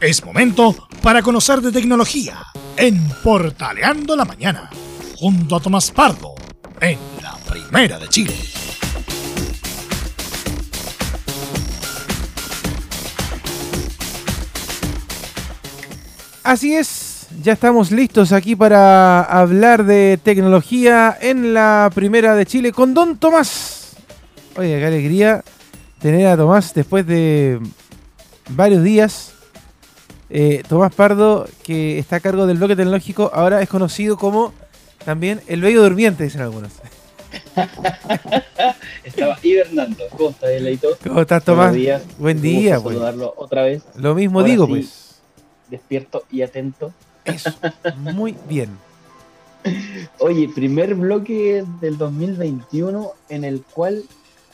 Es momento para conocer de tecnología en Portaleando la Mañana, junto a Tomás Pardo, en la Primera de Chile. Así es, ya estamos listos aquí para hablar de tecnología en la Primera de Chile con Don Tomás. Oye, qué alegría tener a Tomás después de varios días. Eh, Tomás Pardo, que está a cargo del bloque tecnológico, ahora es conocido como también el bello durmiente, dicen algunos. Estaba hibernando. ¿Cómo estás, Leito? ¿Cómo estás, Tomás? Días. Buen día, pues. saludarlo otra vez. Lo mismo Ahora digo, sí. pues. Despierto y atento. Eso, muy bien. Oye, primer bloque del 2021 en el cual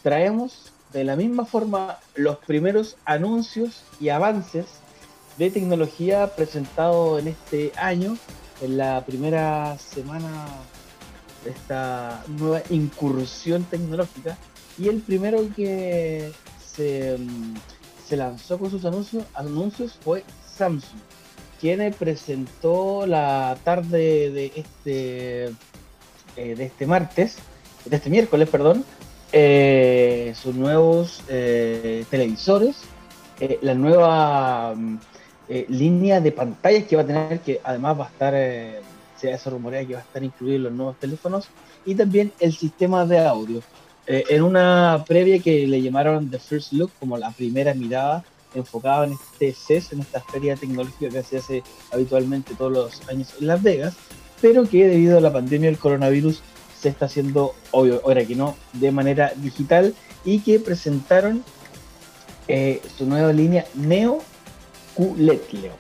traemos de la misma forma los primeros anuncios y avances de tecnología presentados en este año, en la primera semana de esta nueva incursión tecnológica. Y el primero que se, mm, se lanzó con sus anuncios, anuncios fue Samsung, quien presentó la tarde de este, eh, de este martes, de este miércoles, perdón, eh, sus nuevos eh, televisores, la nueva mm, eh, línea de pantallas que va a tener, que además va a estar, eh, se, rumorea que va a estar incluido en los nuevos teléfonos, y también el sistema de audio. Eh, en una previa que le llamaron The First Look, como la primera mirada, enfocada en este CES, en esta feria tecnológica que se hace habitualmente todos los años en Las Vegas, pero que debido a la pandemia del coronavirus se está haciendo, obvio, ahora que no, de manera digital y que presentaron eh, su nueva línea Neo QLED, Leo.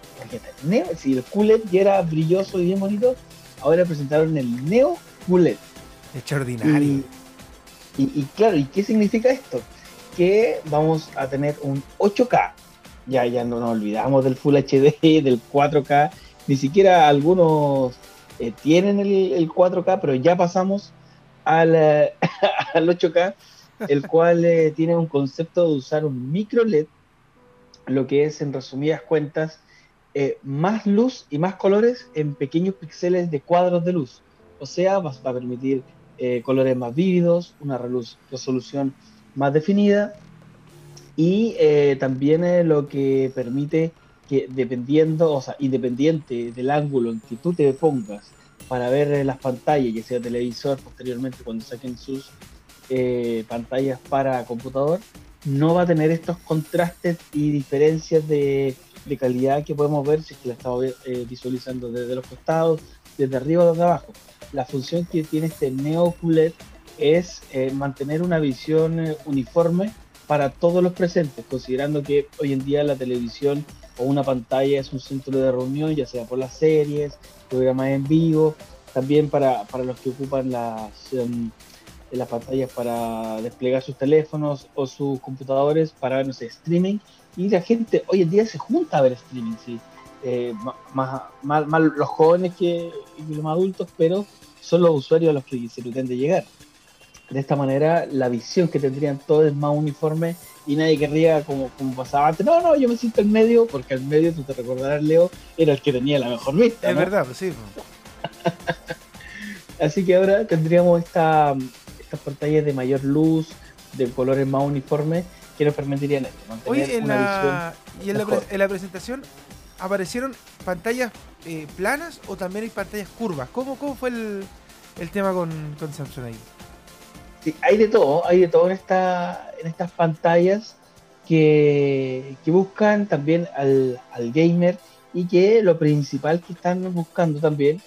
Neo, si el QLED ya era brilloso y bien bonito, ahora presentaron el Neo QLED. Extraordinario. Y, y- y claro, ¿y qué significa esto? Que vamos a tener un 8K. Ya, ya no nos olvidamos del Full HD, del 4K. Ni siquiera algunos eh, tienen el, el 4K, pero ya pasamos al, eh, al 8K, el cual eh, tiene un concepto de usar un micro LED, lo que es en resumidas cuentas eh, más luz y más colores en pequeños píxeles de cuadros de luz. O sea, va, a permitir eh, colores más vívidos, una resolución más definida y eh, también eh, lo que permite que dependiendo, o sea, independiente del ángulo en que tú te pongas para ver eh, las pantallas, ya sea televisor posteriormente cuando saquen sus eh, pantallas para computador, no va a tener estos contrastes y diferencias de, de calidad que podemos ver si es que la estamos eh, visualizando desde los costados, desde arriba o desde abajo. La función que tiene este Neo es eh, mantener una visión eh, uniforme para todos los presentes, considerando que hoy en día la televisión o una pantalla es un centro de reunión, ya sea por las series, programas en vivo, también para, para los que ocupan las, em, las pantallas para desplegar sus teléfonos o sus computadores para ver, no sé, streaming. Y la gente hoy en día se junta a ver streaming, sí. Eh, más, más, más los jóvenes que, que los adultos, pero son los usuarios a los que se pretende llegar. De esta manera, la visión que tendrían todos es más uniforme y nadie querría, como, como pasaba antes, no, no, yo me siento en medio, porque al medio, tú te recordarás, Leo, era el que tenía la mejor vista. Es ¿no? verdad, pues sí. pues. Así que ahora tendríamos esta, estas pantallas de mayor luz, de colores más uniformes, que nos permitirían Oye, en una la, y en la, en la presentación aparecieron pantallas eh, planas o también hay pantallas curvas. ¿Cómo, cómo fue el, el tema con, con Samsung ahí? Sí, hay de todo, hay de todo en, esta, en estas pantallas que, que buscan también al, al gamer y que lo principal que están buscando también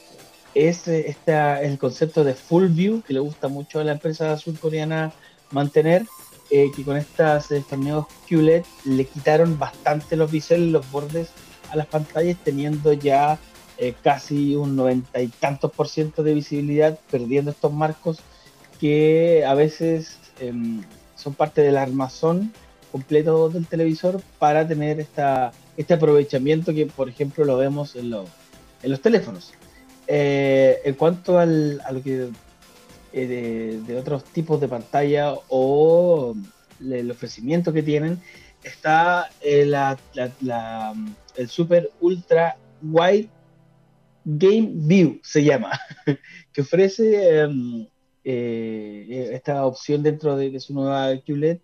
es esta, el concepto de full view que le gusta mucho a la empresa surcoreana mantener, eh, que con estas, estos nuevos QLED le quitaron bastante los biseles, los bordes a las pantallas, teniendo ya eh, casi un noventa y tantos por ciento de visibilidad, perdiendo estos marcos que a veces em, son parte del armazón completo del televisor para tener esta, este aprovechamiento que, por ejemplo, lo vemos en, en los teléfonos. Eh, en cuanto al, a lo que eh, de, otros tipos de pantalla o el ofrecimiento que tienen, está eh, el Super Ultra Wide Game View se llama, que ofrece em, esta opción dentro de, su nueva QLED,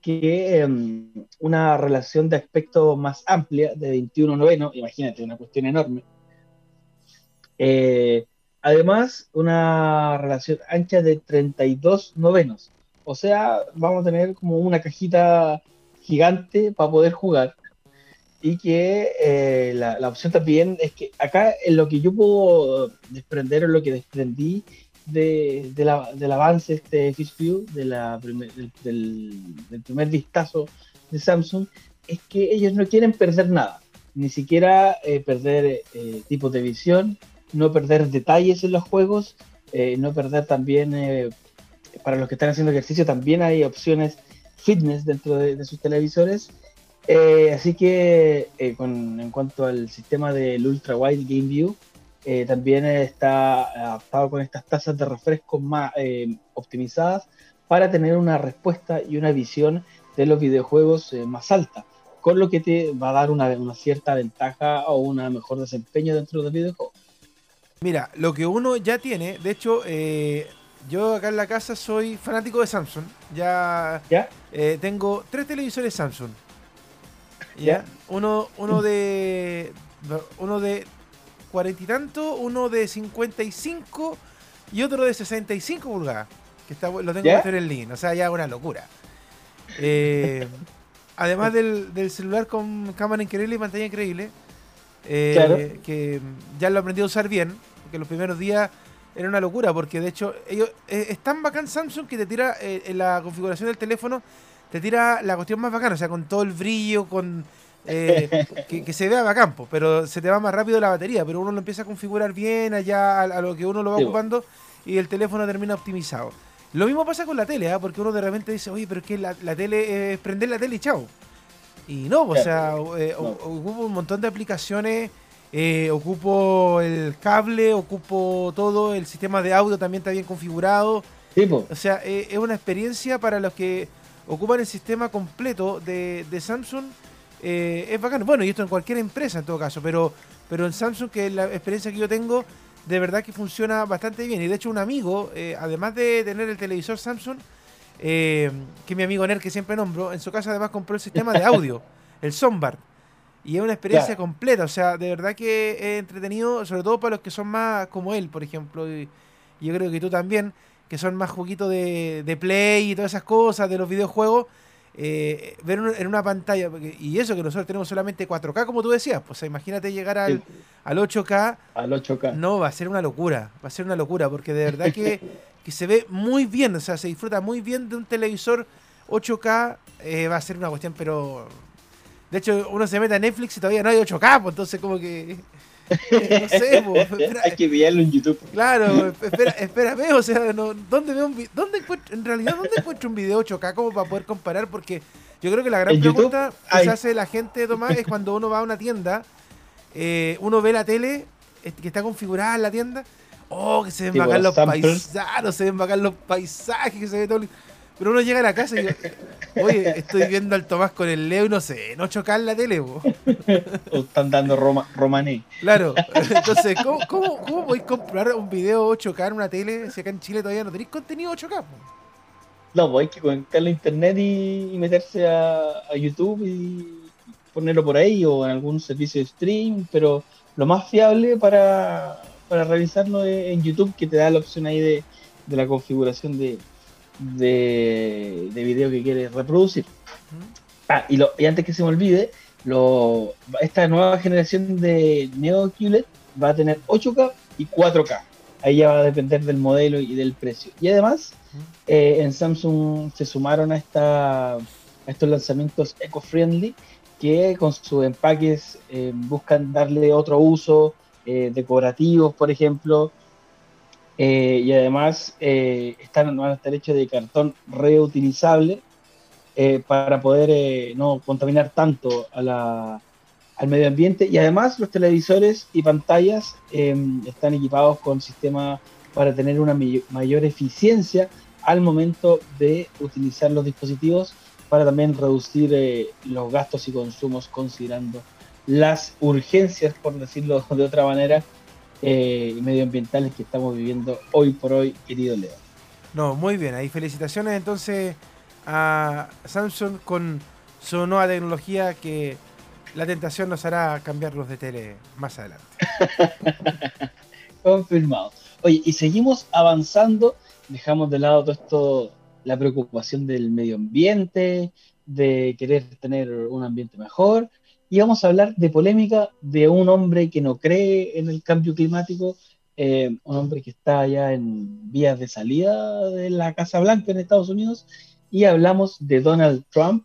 que em, una relación de aspecto más amplia, de 21 noveno, imagínate, una cuestión enorme. Eh, además, una relación ancha de 32 novenos. O sea, vamos a tener como una cajita gigante para poder jugar y que eh, la, opción también es que acá en lo que yo puedo desprender o lo que desprendí de, del avance este View, de la del, primer vistazo de Samsung, es que ellos no quieren perder nada, ni siquiera eh, perder eh, tipos de visión, no perder detalles en los juegos, no perder también, para los que están haciendo ejercicio, también hay opciones fitness dentro de sus televisores eh, así que eh, en cuanto al sistema del Ultra Wide Game View, eh, también está adaptado con estas tasas de refresco más optimizadas para tener una respuesta y una visión de los videojuegos más alta, con lo que te va a dar una, una cierta ventaja o un mejor desempeño dentro del videojuego. Mira, lo que uno ya tiene, de hecho, yo acá en la casa soy fanático de Samsung. Ya, ¿Ya? tengo tres televisores Samsung. ¿Ya? Uno, uno de. Uno de cuarenta y tanto, uno de 55 y otro de 65 pulgadas. Que está, lo tengo que hacer en línea. O sea, ya una locura. Eh, además del, del, celular con cámara increíble y pantalla increíble. Eh, que ya lo aprendí a usar bien. Porque los primeros días era una locura. Porque de hecho, ellos, eh, es tan bacán Samsung que te tira en la configuración del teléfono te tira la cuestión más bacana, o sea, con todo el brillo, con eh, que, se vea bacán, pero se te va más rápido la batería, pero uno lo empieza a configurar bien allá a, lo que uno lo va ocupando y el teléfono termina optimizado. Lo mismo pasa con la tele, ¿ah? porque uno de repente dice, oye, pero es que la, tele es prender la tele y chao. Y no, o sea, eh, ocupo un montón de aplicaciones, eh, ocupo el cable, ocupo todo, el sistema de audio también está bien configurado. o sea, es una experiencia para los que ocupan el sistema completo de, Samsung. Eh, es bacano. Bueno, y esto en cualquier empresa en todo caso, pero, pero en Samsung, que es la experiencia que yo tengo, de verdad que funciona bastante bien. Y de hecho, un amigo, eh, además de tener el televisor Samsung, eh, que mi amigo Ner, que siempre nombro, en su casa además compró el sistema de audio, el Soundbar. Y es una experiencia completa, o sea, de verdad que es entretenido, sobre todo para los que son más como él, por ejemplo, y yo creo que tú también, que son más juguitos de, de Play y todas esas cosas, de los videojuegos, eh, ver en una pantalla, y eso que nosotros tenemos solamente 4K, como tú decías, pues imagínate llegar al, al 8K. Al 8K. No, va a ser una locura, va a ser una locura, porque de verdad que, que se ve muy bien, o sea, se disfruta muy bien de un televisor 8K, eh, va a ser una cuestión, pero... De hecho, uno se mete a Netflix y todavía no hay 8K, pues entonces como que no sé, hay que verlo en YouTube. Claro, espera, espérame, o sea, no, ¿dónde veo un dónde encuentro, en realidad, ¿dónde encuentro un video 8K como para poder comparar? Porque yo creo que la gran pregunta que se hace la gente, Tomás, es cuando uno va a una tienda, eh, uno ve la tele que está configurada en la tienda, oh, que se ven bacán los paisajes, se ven bacán los paisajes, que se ve todo... Pero uno llega a la casa y dice, oye, estoy viendo al Tomás con el Leo y no sé, no chocar la tele, o están dando roma, romané. Claro, entonces, ¿cómo, cómo, cómo podéis comprar un video 8K en una tele si acá en Chile todavía no tenéis contenido 8K? No, pues hay que conectarlo a internet y, meterse a, YouTube y ponerlo por ahí o en algún servicio de stream, pero lo más fiable para, para realizarlo es en YouTube, que te da la opción ahí de, de la configuración de, de, video que quieres reproducir. Ah, y, lo, y antes que se me olvide, lo, esta nueva generación de Neo QLED va a tener 8K y 4K. Ahí ya va a depender del modelo y del precio. Y además, eh, en Samsung se sumaron a, esta, a estos lanzamientos eco-friendly que con sus empaques eh, buscan darle otro uso, eh, decorativos, por ejemplo, eh, y además eh, están, van a estar hechos de cartón reutilizable eh, para poder no contaminar tanto al medio ambiente. Y además los televisores y pantallas están equipados con sistemas para tener una mayor eficiencia al momento de utilizar los dispositivos para también reducir los gastos y consumos considerando las urgencias, por decirlo de otra manera, eh, medioambientales que estamos viviendo hoy por hoy, querido Leo. No, muy bien, ahí felicitaciones entonces a Samsung con su nueva tecnología que la tentación nos hará cambiar los de tele más adelante. Confirmado. Oye, y seguimos avanzando, dejamos de lado todo esto, la preocupación del medio ambiente, de querer tener un ambiente mejor, y vamos a hablar de polémica de un hombre que no cree en el cambio climático, eh, un hombre que está ya en vías de salida de la Casa Blanca en Estados Unidos, y hablamos de Donald Trump,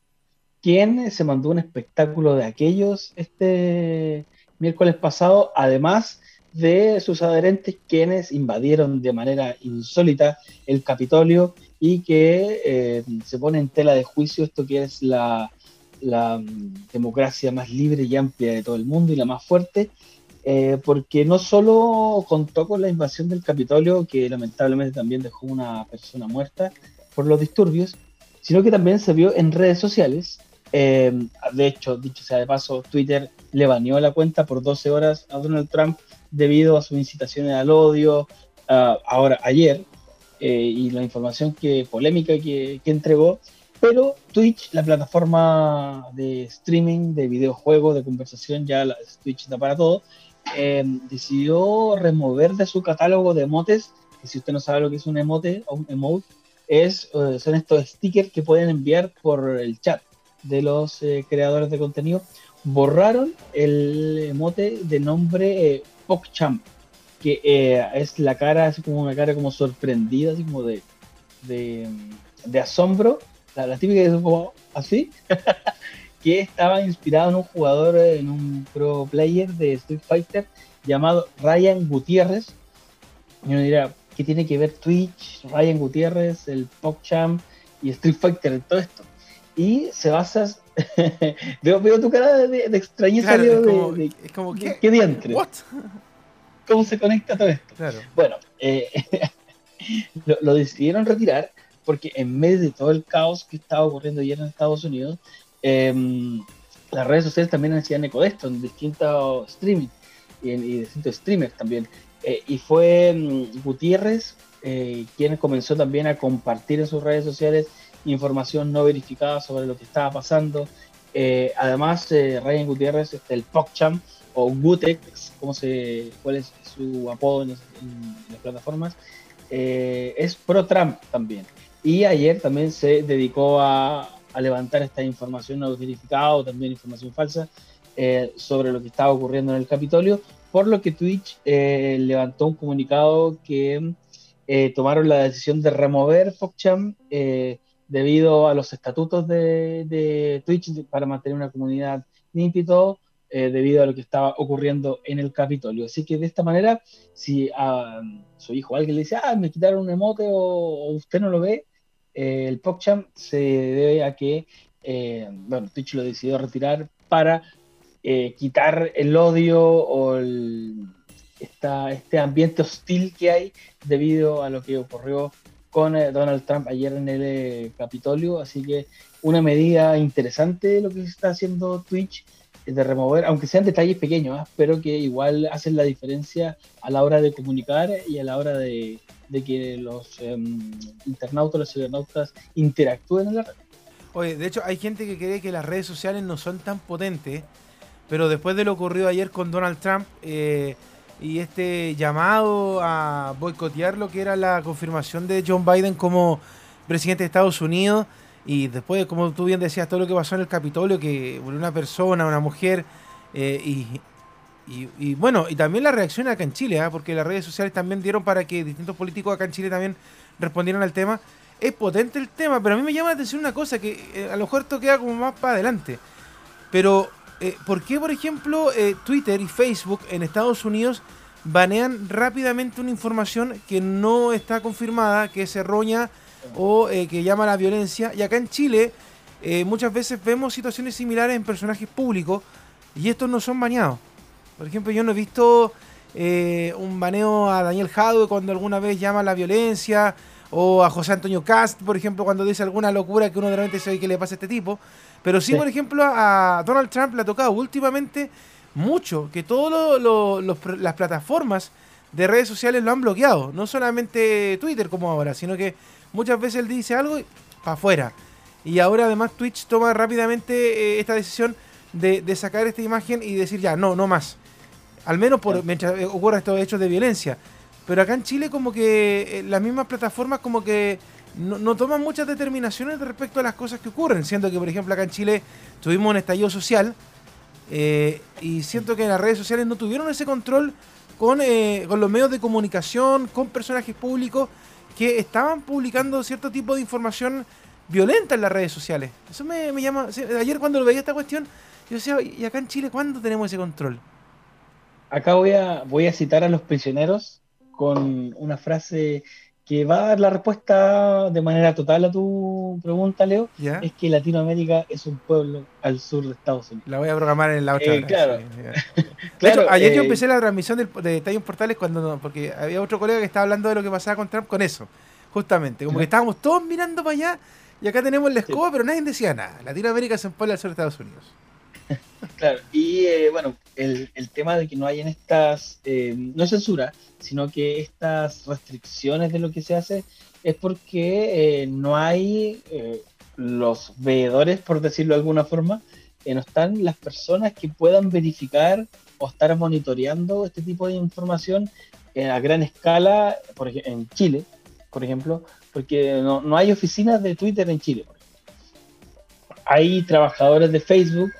quien se mandó un espectáculo de aquellos este miércoles pasado, además de sus adherentes quienes invadieron de manera insólita el Capitolio y que eh, se pone en tela de juicio esto que es la, la mm, democracia más libre y amplia de todo el mundo y la más fuerte, eh, porque no solo contó con la invasión del Capitolio, que lamentablemente también dejó una persona muerta por los disturbios, sino que también se vio en redes sociales. Eh, de hecho, dicho sea de paso, Twitter le baneó la cuenta por 12 horas a Donald Trump debido a sus incitaciones al odio, uh, ahora ayer, eh, y la información que polémica que, que entregó, pero Twitch, la plataforma de streaming, de videojuegos, de conversación, ya la, Twitch está para todo, eh, decidió remover de su catálogo de emotes, que si usted no sabe lo que es un emote o un emote, es, uh, son estos stickers que pueden enviar por el chat de los eh, creadores de contenido. Borraron el emote de nombre eh, PogChamp, que eh, es la cara, así como una cara como sorprendida, así como de, de, de asombro la, la típica que es como así, que estaba inspirado en un jugador, en un pro player de Street Fighter llamado Ryan Gutiérrez. Y uno dirá, ¿qué tiene que ver Twitch, Ryan Gutiérrez, el PogChamp y Street Fighter todo esto? Y se basa. veo, veo, tu cara de, de extrañeza, claro, de, es como, de, es como ¿qué, ¿qué diantre? What? ¿Cómo se conecta todo esto? Claro. Bueno, eh, lo, lo decidieron retirar porque en medio de todo el caos que estaba ocurriendo ayer en Estados Unidos, eh, las redes sociales también hacían eco de esto en distintos streaming y, en, y distintos streamers también. Eh, y fue um, Gutiérrez eh, quien comenzó también a compartir en sus redes sociales información no verificada sobre lo que estaba pasando. Eh, además, Ryan Gutiérrez, este, el PogChamp o Gutex, como se, cuál es su apodo en, en las plataformas, es pro Trump también. Y ayer también se dedicó a, a levantar esta información no verificada o también información falsa eh, sobre lo que estaba ocurriendo en el Capitolio, por lo que Twitch eh, levantó un comunicado que eh, tomaron la decisión de remover PogChamp debido a los estatutos de, de, Twitch para mantener una comunidad limpia y todo, debido a lo que estaba ocurriendo en el Capitolio. Así que de esta manera, si a su hijo alguien le dice, ah, me quitaron un emote o, o usted no lo ve, eh, el PogChamp se debe a que, eh, Twitch lo decidió retirar para eh, quitar el odio o el, esta, este ambiente hostil que hay debido a lo que ocurrió con Donald Trump ayer en el Capitolio. Así que una medida interesante lo que está haciendo Twitch de remover, aunque sean detalles pequeños, ¿eh? pero que igual hacen la diferencia a la hora de comunicar y a la hora de, de que los eh, internautas, los cibernautas interactúen en la red. Oye, de hecho hay gente que cree que las redes sociales no son tan potentes, pero después de lo ocurrido ayer con Donald Trump eh, y este llamado a boicotear lo que era la confirmación de John Biden como presidente de Estados Unidos, y después, como tú bien decías, todo lo que pasó en el Capitolio, que una persona, una mujer, eh, y, y, y, bueno, y también la reacción acá en Chile, ¿eh? porque las redes sociales también dieron para que distintos políticos acá en Chile también respondieran al tema. Es potente el tema, pero a mí me llama la atención una cosa, que eh, a lo mejor esto queda como más para adelante. Pero, eh, ¿por qué, por ejemplo, Twitter y Facebook en Estados Unidos banean rápidamente una información que no está confirmada, que es errónea? o eh, que llama a la violencia. Y acá en Chile eh, muchas veces vemos situaciones similares en personajes públicos y estos no son baneados. Por ejemplo, yo no he visto eh, un baneo a Daniel Jadwe cuando alguna vez llama a la violencia o a José Antonio Cast, por ejemplo, cuando dice alguna locura que uno de repente sabe que le pasa a este tipo. Pero sí, sí, por ejemplo, a Donald Trump le ha tocado últimamente mucho que todas las plataformas de redes sociales lo han bloqueado. No solamente Twitter como ahora, sino que muchas veces él dice algo y para afuera. Y ahora además Twitch toma rápidamente eh, esta decisión de, sacar esta imagen y decir ya, no, no más. Al menos por, mientras ocurra estos hechos de violencia. Pero acá en Chile como que eh, las mismas plataformas como que no, toman muchas determinaciones respecto a las cosas que ocurren. Siendo que, por ejemplo, acá en Chile tuvimos un estallido social eh, y siento que las redes sociales no tuvieron ese control con, eh, con los medios de comunicación, con personajes públicos que estaban publicando cierto tipo de información violenta en las redes sociales. Eso me, me llama... Ayer cuando lo veía esta cuestión, yo decía, ¿y acá en Chile cuándo tenemos ese control? Acá voy a, voy a citar a los prisioneros con una frase que va a dar la respuesta de manera total a tu pregunta, Leo, es que Latinoamérica es un pueblo al sur de Estados Unidos. La voy a programar en la otra. Eh, claro. claro ayer yo eh, empecé la transmisión de, de Detalles Portales cuando porque había otro colega que estaba hablando de lo que pasaba con Trump con eso, justamente. Como que estábamos todos mirando para allá y acá tenemos la escoba, pero nadie decía nada. Latinoamérica es un pueblo al sur de Estados Unidos. Claro, y eh, bueno, el, tema de que no hayan estas, eh, no censura, sino que estas restricciones de lo que se hace es porque eh, no hay los veedores, por decirlo de alguna forma, no están las personas que puedan verificar o estar monitoreando este tipo de información a gran escala, por en Chile, por ejemplo, porque no, no hay oficinas de Twitter en Chile. Hay trabajadores de Facebook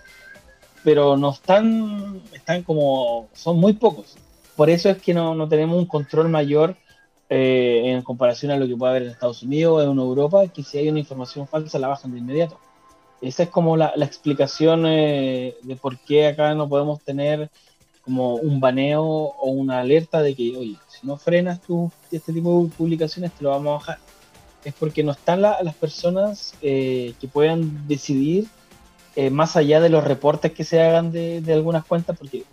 pero no están, están como, son muy pocos. Por eso es que no, no tenemos un control mayor eh, en comparación a lo que puede haber en Estados Unidos o en Europa, que si hay una información falsa la bajan de inmediato. Esa es como la, la explicación eh, de por qué acá no podemos tener como un baneo o una alerta de que, oye, si no frenas tú este tipo de publicaciones, te lo vamos a bajar. Es porque no están las personas eh, que puedan decidir eh, más allá de los reportes que se hagan de, algunas cuentas, porque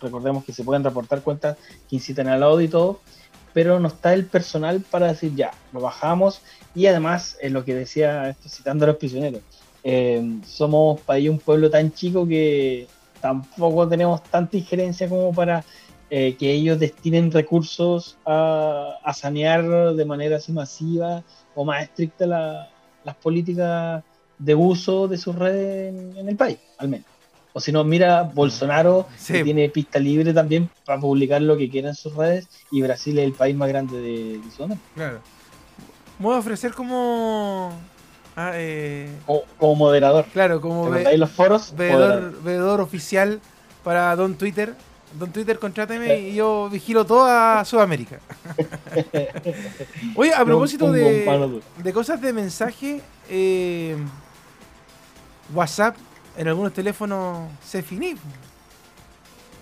recordemos que se pueden reportar cuentas que incitan al odio y todo, pero no está el personal para decir ya, lo bajamos y además, es lo que decía, esto, citando a los prisioneros, eh, somos para un pueblo tan chico que tampoco tenemos tanta injerencia como para eh, que ellos destinen recursos a, sanear de manera así masiva o más estricta las políticas de uso de sus redes en, el país, al menos. O si no, mira Bolsonaro, que tiene pista libre también para publicar lo que quiera en sus redes, y Brasil es el país más grande de, de Sudamérica. Claro. Voy a ofrecer como. Ah, eh, como, moderador. Claro, como. Ve, los foros? Veedor, oficial para Don Twitter. Don Twitter, contráteme y yo vigilo toda Sudamérica. Oye, a propósito de, de cosas de mensaje, eh, WhatsApp en algunos teléfonos se finí.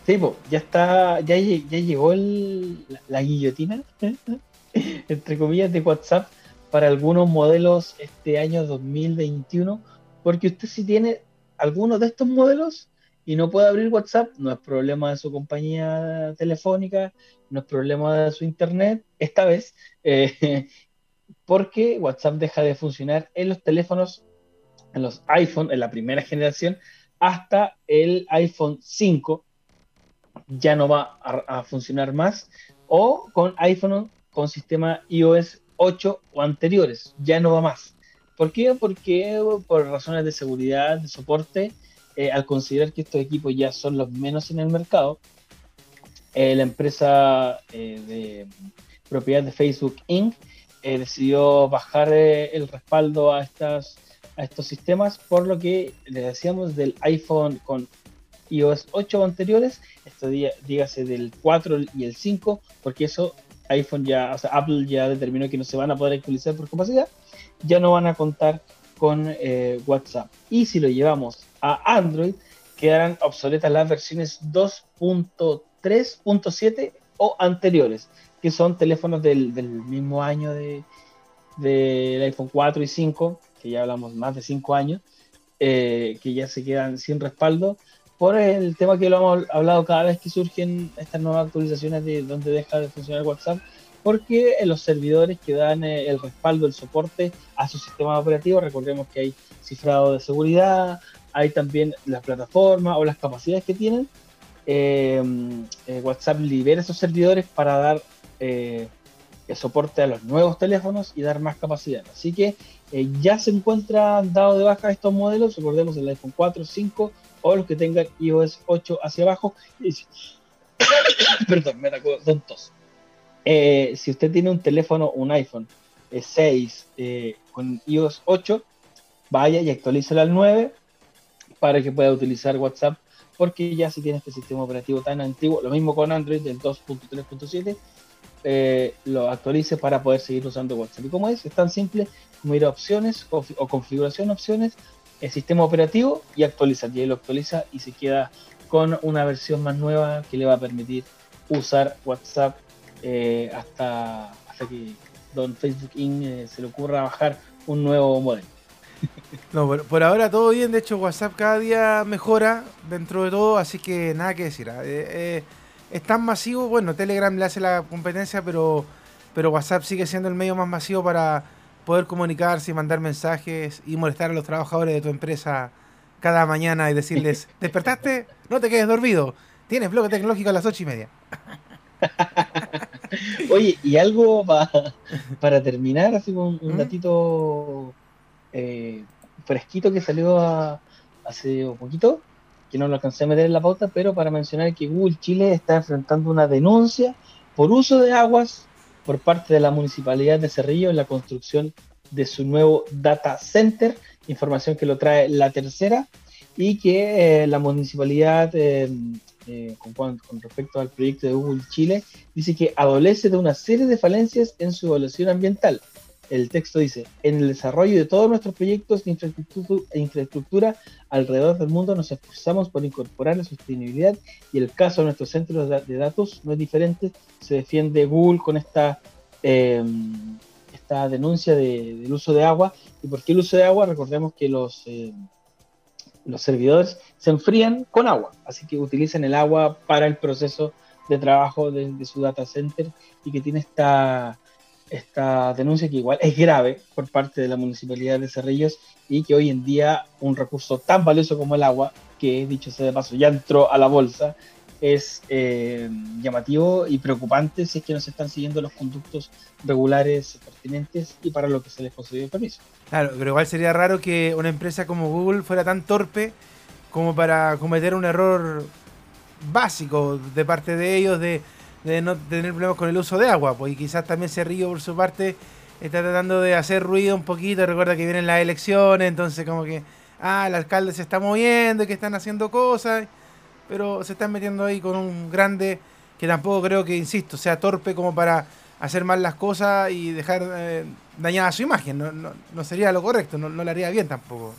Sí, ya está, ya, llegó la, guillotina, entre comillas, de WhatsApp para algunos modelos este año 2021, porque usted si tiene alguno de estos modelos y no puede abrir WhatsApp, no es problema de su compañía telefónica, no es problema de su internet, esta vez, eh, porque WhatsApp deja de funcionar en los teléfonos en los iPhone, en la primera generación, hasta el iPhone 5 ya no va a, funcionar más, o con iPhone con sistema iOS 8 o anteriores, ya no va más. ¿Por qué? Porque por razones de seguridad, de soporte, eh, al considerar que estos equipos ya son los menos en el mercado, eh, la empresa eh, de propiedad de Facebook Inc. decidió bajar el respaldo a estas a estos sistemas, por lo que les decíamos del iPhone con iOS 8 anteriores, esto dígase del 4 y el 5, porque eso iPhone ya, o sea, Apple ya determinó que no se van a poder actualizar por capacidad, ya no van a contar con eh, WhatsApp. Y si lo llevamos a Android, quedarán obsoletas las versiones 2.3.7 o anteriores, que son teléfonos del, mismo año de, del iPhone 4 y 5, que ya hablamos más de cinco años, eh, que ya se quedan sin respaldo por el tema que lo hemos hablado cada vez que surgen estas nuevas actualizaciones de donde deja de funcionar WhatsApp, porque los servidores que dan eh, el respaldo, el soporte a su sistema operativo, recordemos que hay cifrado de seguridad, hay también las plataformas o las capacidades que tienen, eh, WhatsApp libera esos servidores para dar soporte a los nuevos teléfonos y dar más capacidad. Así que ya se encuentran dados de baja estos modelos, recordemos el iPhone 4, 5 o los que tengan iOS 8 hacia abajo. Perdón, me atacó tontos. si usted tiene un teléfono, un iPhone 6 con iOS 8, vaya y actualícelo al 9 para que pueda utilizar WhatsApp porque ya si tiene este sistema operativo tan antiguo, lo mismo con Android del 2.3.7, eh, lo actualice para poder seguir usando WhatsApp. Y como es, es tan simple como ir a opciones o, configuración opciones, el sistema operativo y actualizar. Y ahí lo actualiza y se queda con una versión más nueva que le va a permitir usar WhatsApp eh, hasta, hasta que don Facebook Inc. Eh, se le ocurra bajar un nuevo modelo. No, por, ahora todo bien. De hecho, WhatsApp cada día mejora dentro de todo, así que nada que decir. ¿ah? Es tan masivo, bueno, Telegram le hace la competencia, pero, pero WhatsApp sigue siendo el medio más masivo para poder comunicarse y mandar mensajes y molestar a los trabajadores de tu empresa cada mañana y decirles, ¿despertaste? No te quedes dormido. Tienes bloque tecnológico a las ocho y media. Oye, y algo para terminar, así un, un ¿Mm? datito eh, fresquito que salió hace un poquito, que no lo alcancé a meter en la pauta, pero para mencionar que Google Chile está enfrentando una denuncia por uso de aguas por parte de la Municipalidad de Cerrillo en la construcción de su nuevo data center, información que lo trae la tercera, y que eh, la municipalidad, eh, con, con, respecto al proyecto de Google Chile, dice que adolece de una serie de falencias en su evaluación ambiental, el texto dice, en el desarrollo de todos nuestros proyectos de infraestructura, alrededor del mundo nos esforzamos por incorporar la sostenibilidad y el caso de nuestros centros de, datos no es diferente. Se defiende Google con esta, em, esta denuncia del uso de agua. ¿Y por qué el uso de agua? Recordemos que los, em, los servidores se enfrían con agua, así que utilizan el agua para el proceso de trabajo de su data center y que tiene esta esta denuncia que igual es grave por parte de la Municipalidad de Cerrillos y que hoy en día un recurso tan valioso como el agua, que dicho sea de paso ya entró a la bolsa, es eh, llamativo y preocupante si es que no se están siguiendo los conductos regulares pertinentes y para lo que se les concedió el permiso. Claro, pero igual sería raro que una empresa como Google fuera tan torpe como para cometer un error básico de parte de ellos de de no tener problemas con el uso de agua, pues y quizás también Cerrillo por su parte está tratando de hacer ruido un poquito, recuerda que vienen las elecciones, entonces como que, ah, el alcalde se está moviendo que están haciendo cosas, pero se están metiendo ahí con un grande que tampoco creo que, insisto, sea torpe como para hacer mal las cosas y dejar eh, dañada su imagen, no, no, sería lo correcto, no, no le haría bien tampoco.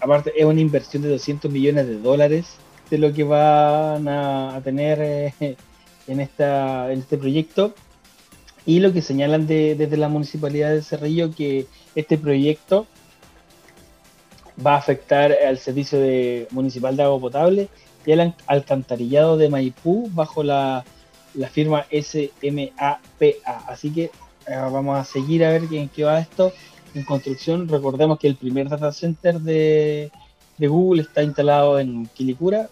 Aparte, es una inversión de 200 millones de dólares de lo que van a, tener... Eh, en, esta, en este proyecto. Y lo que señalan desde la municipalidad de Cerrillo que este proyecto va a afectar al servicio de, municipal de agua potable y al alcantarillado de Maipú bajo la, la firma SMAPA. Así que eh, vamos a seguir a ver en qué va esto en construcción. Recordemos que el primer data center de, de Google está instalado en Quilicura,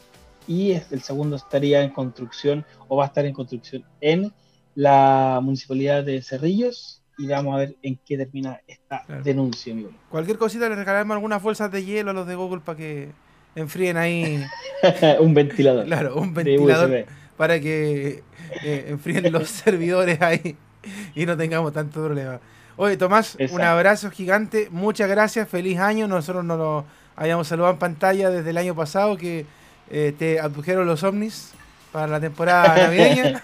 y el segundo estaría en construcción o va a estar en construcción en la municipalidad de Cerrillos y vamos a ver en qué termina esta denuncia, amigo. Cualquier cosita le regalaremos algunas bolsas de hielo a los de Google para que enfríen ahí. un ventilador. Claro, un ventilador para que eh, enfríen los servidores ahí y no tengamos tanto problema. Oye, Tomás, un abrazo gigante, muchas gracias, feliz año. Nosotros nos lo habíamos saludado en pantalla desde el año pasado que eh, te abdujeron los ovnis para la temporada navideña.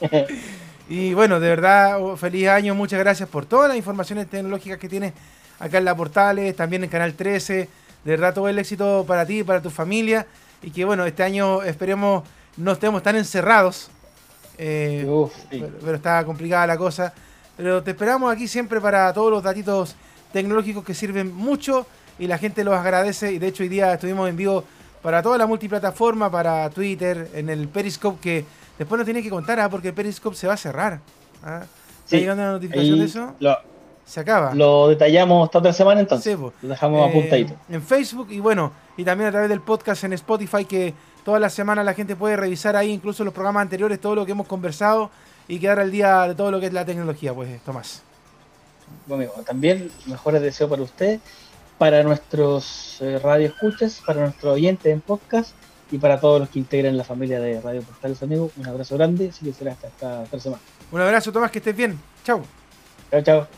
y bueno, de verdad, oh, feliz año, muchas gracias por todas las informaciones tecnológicas que tienes acá en la Portales, también en Canal 13. De verdad, todo el éxito para ti y para tu familia. Y que bueno, este año esperemos no estemos tan encerrados. Eh, pero, está complicada la cosa. Pero te esperamos aquí siempre para todos los datitos tecnológicos que sirven mucho y la gente los agradece. Y de hecho, hoy día estuvimos en vivo para toda la multiplataforma, para Twitter, en el Periscope, que después nos tiene que contar, ¿ah? porque el Periscope se va a cerrar. ¿ah? ¿Está llegando la notificación de eso? se acaba. Lo detallamos esta otra semana entonces. lo dejamos eh, apuntadito. En Facebook y bueno, y también a través del podcast en Spotify que Toda la semana la gente puede revisar ahí, incluso los programas anteriores, todo lo que hemos conversado y quedar al día de todo lo que es la tecnología, pues, Tomás. Bueno, también mejores deseos para usted, para nuestros eh, radioescuchas, para nuestros oyentes en podcast y para todos los que integran la familia de Radio Portales Amigos. Un abrazo grande, así que será hasta esta semana. Un abrazo, Tomás, que estés bien. Chau. Chao, chao.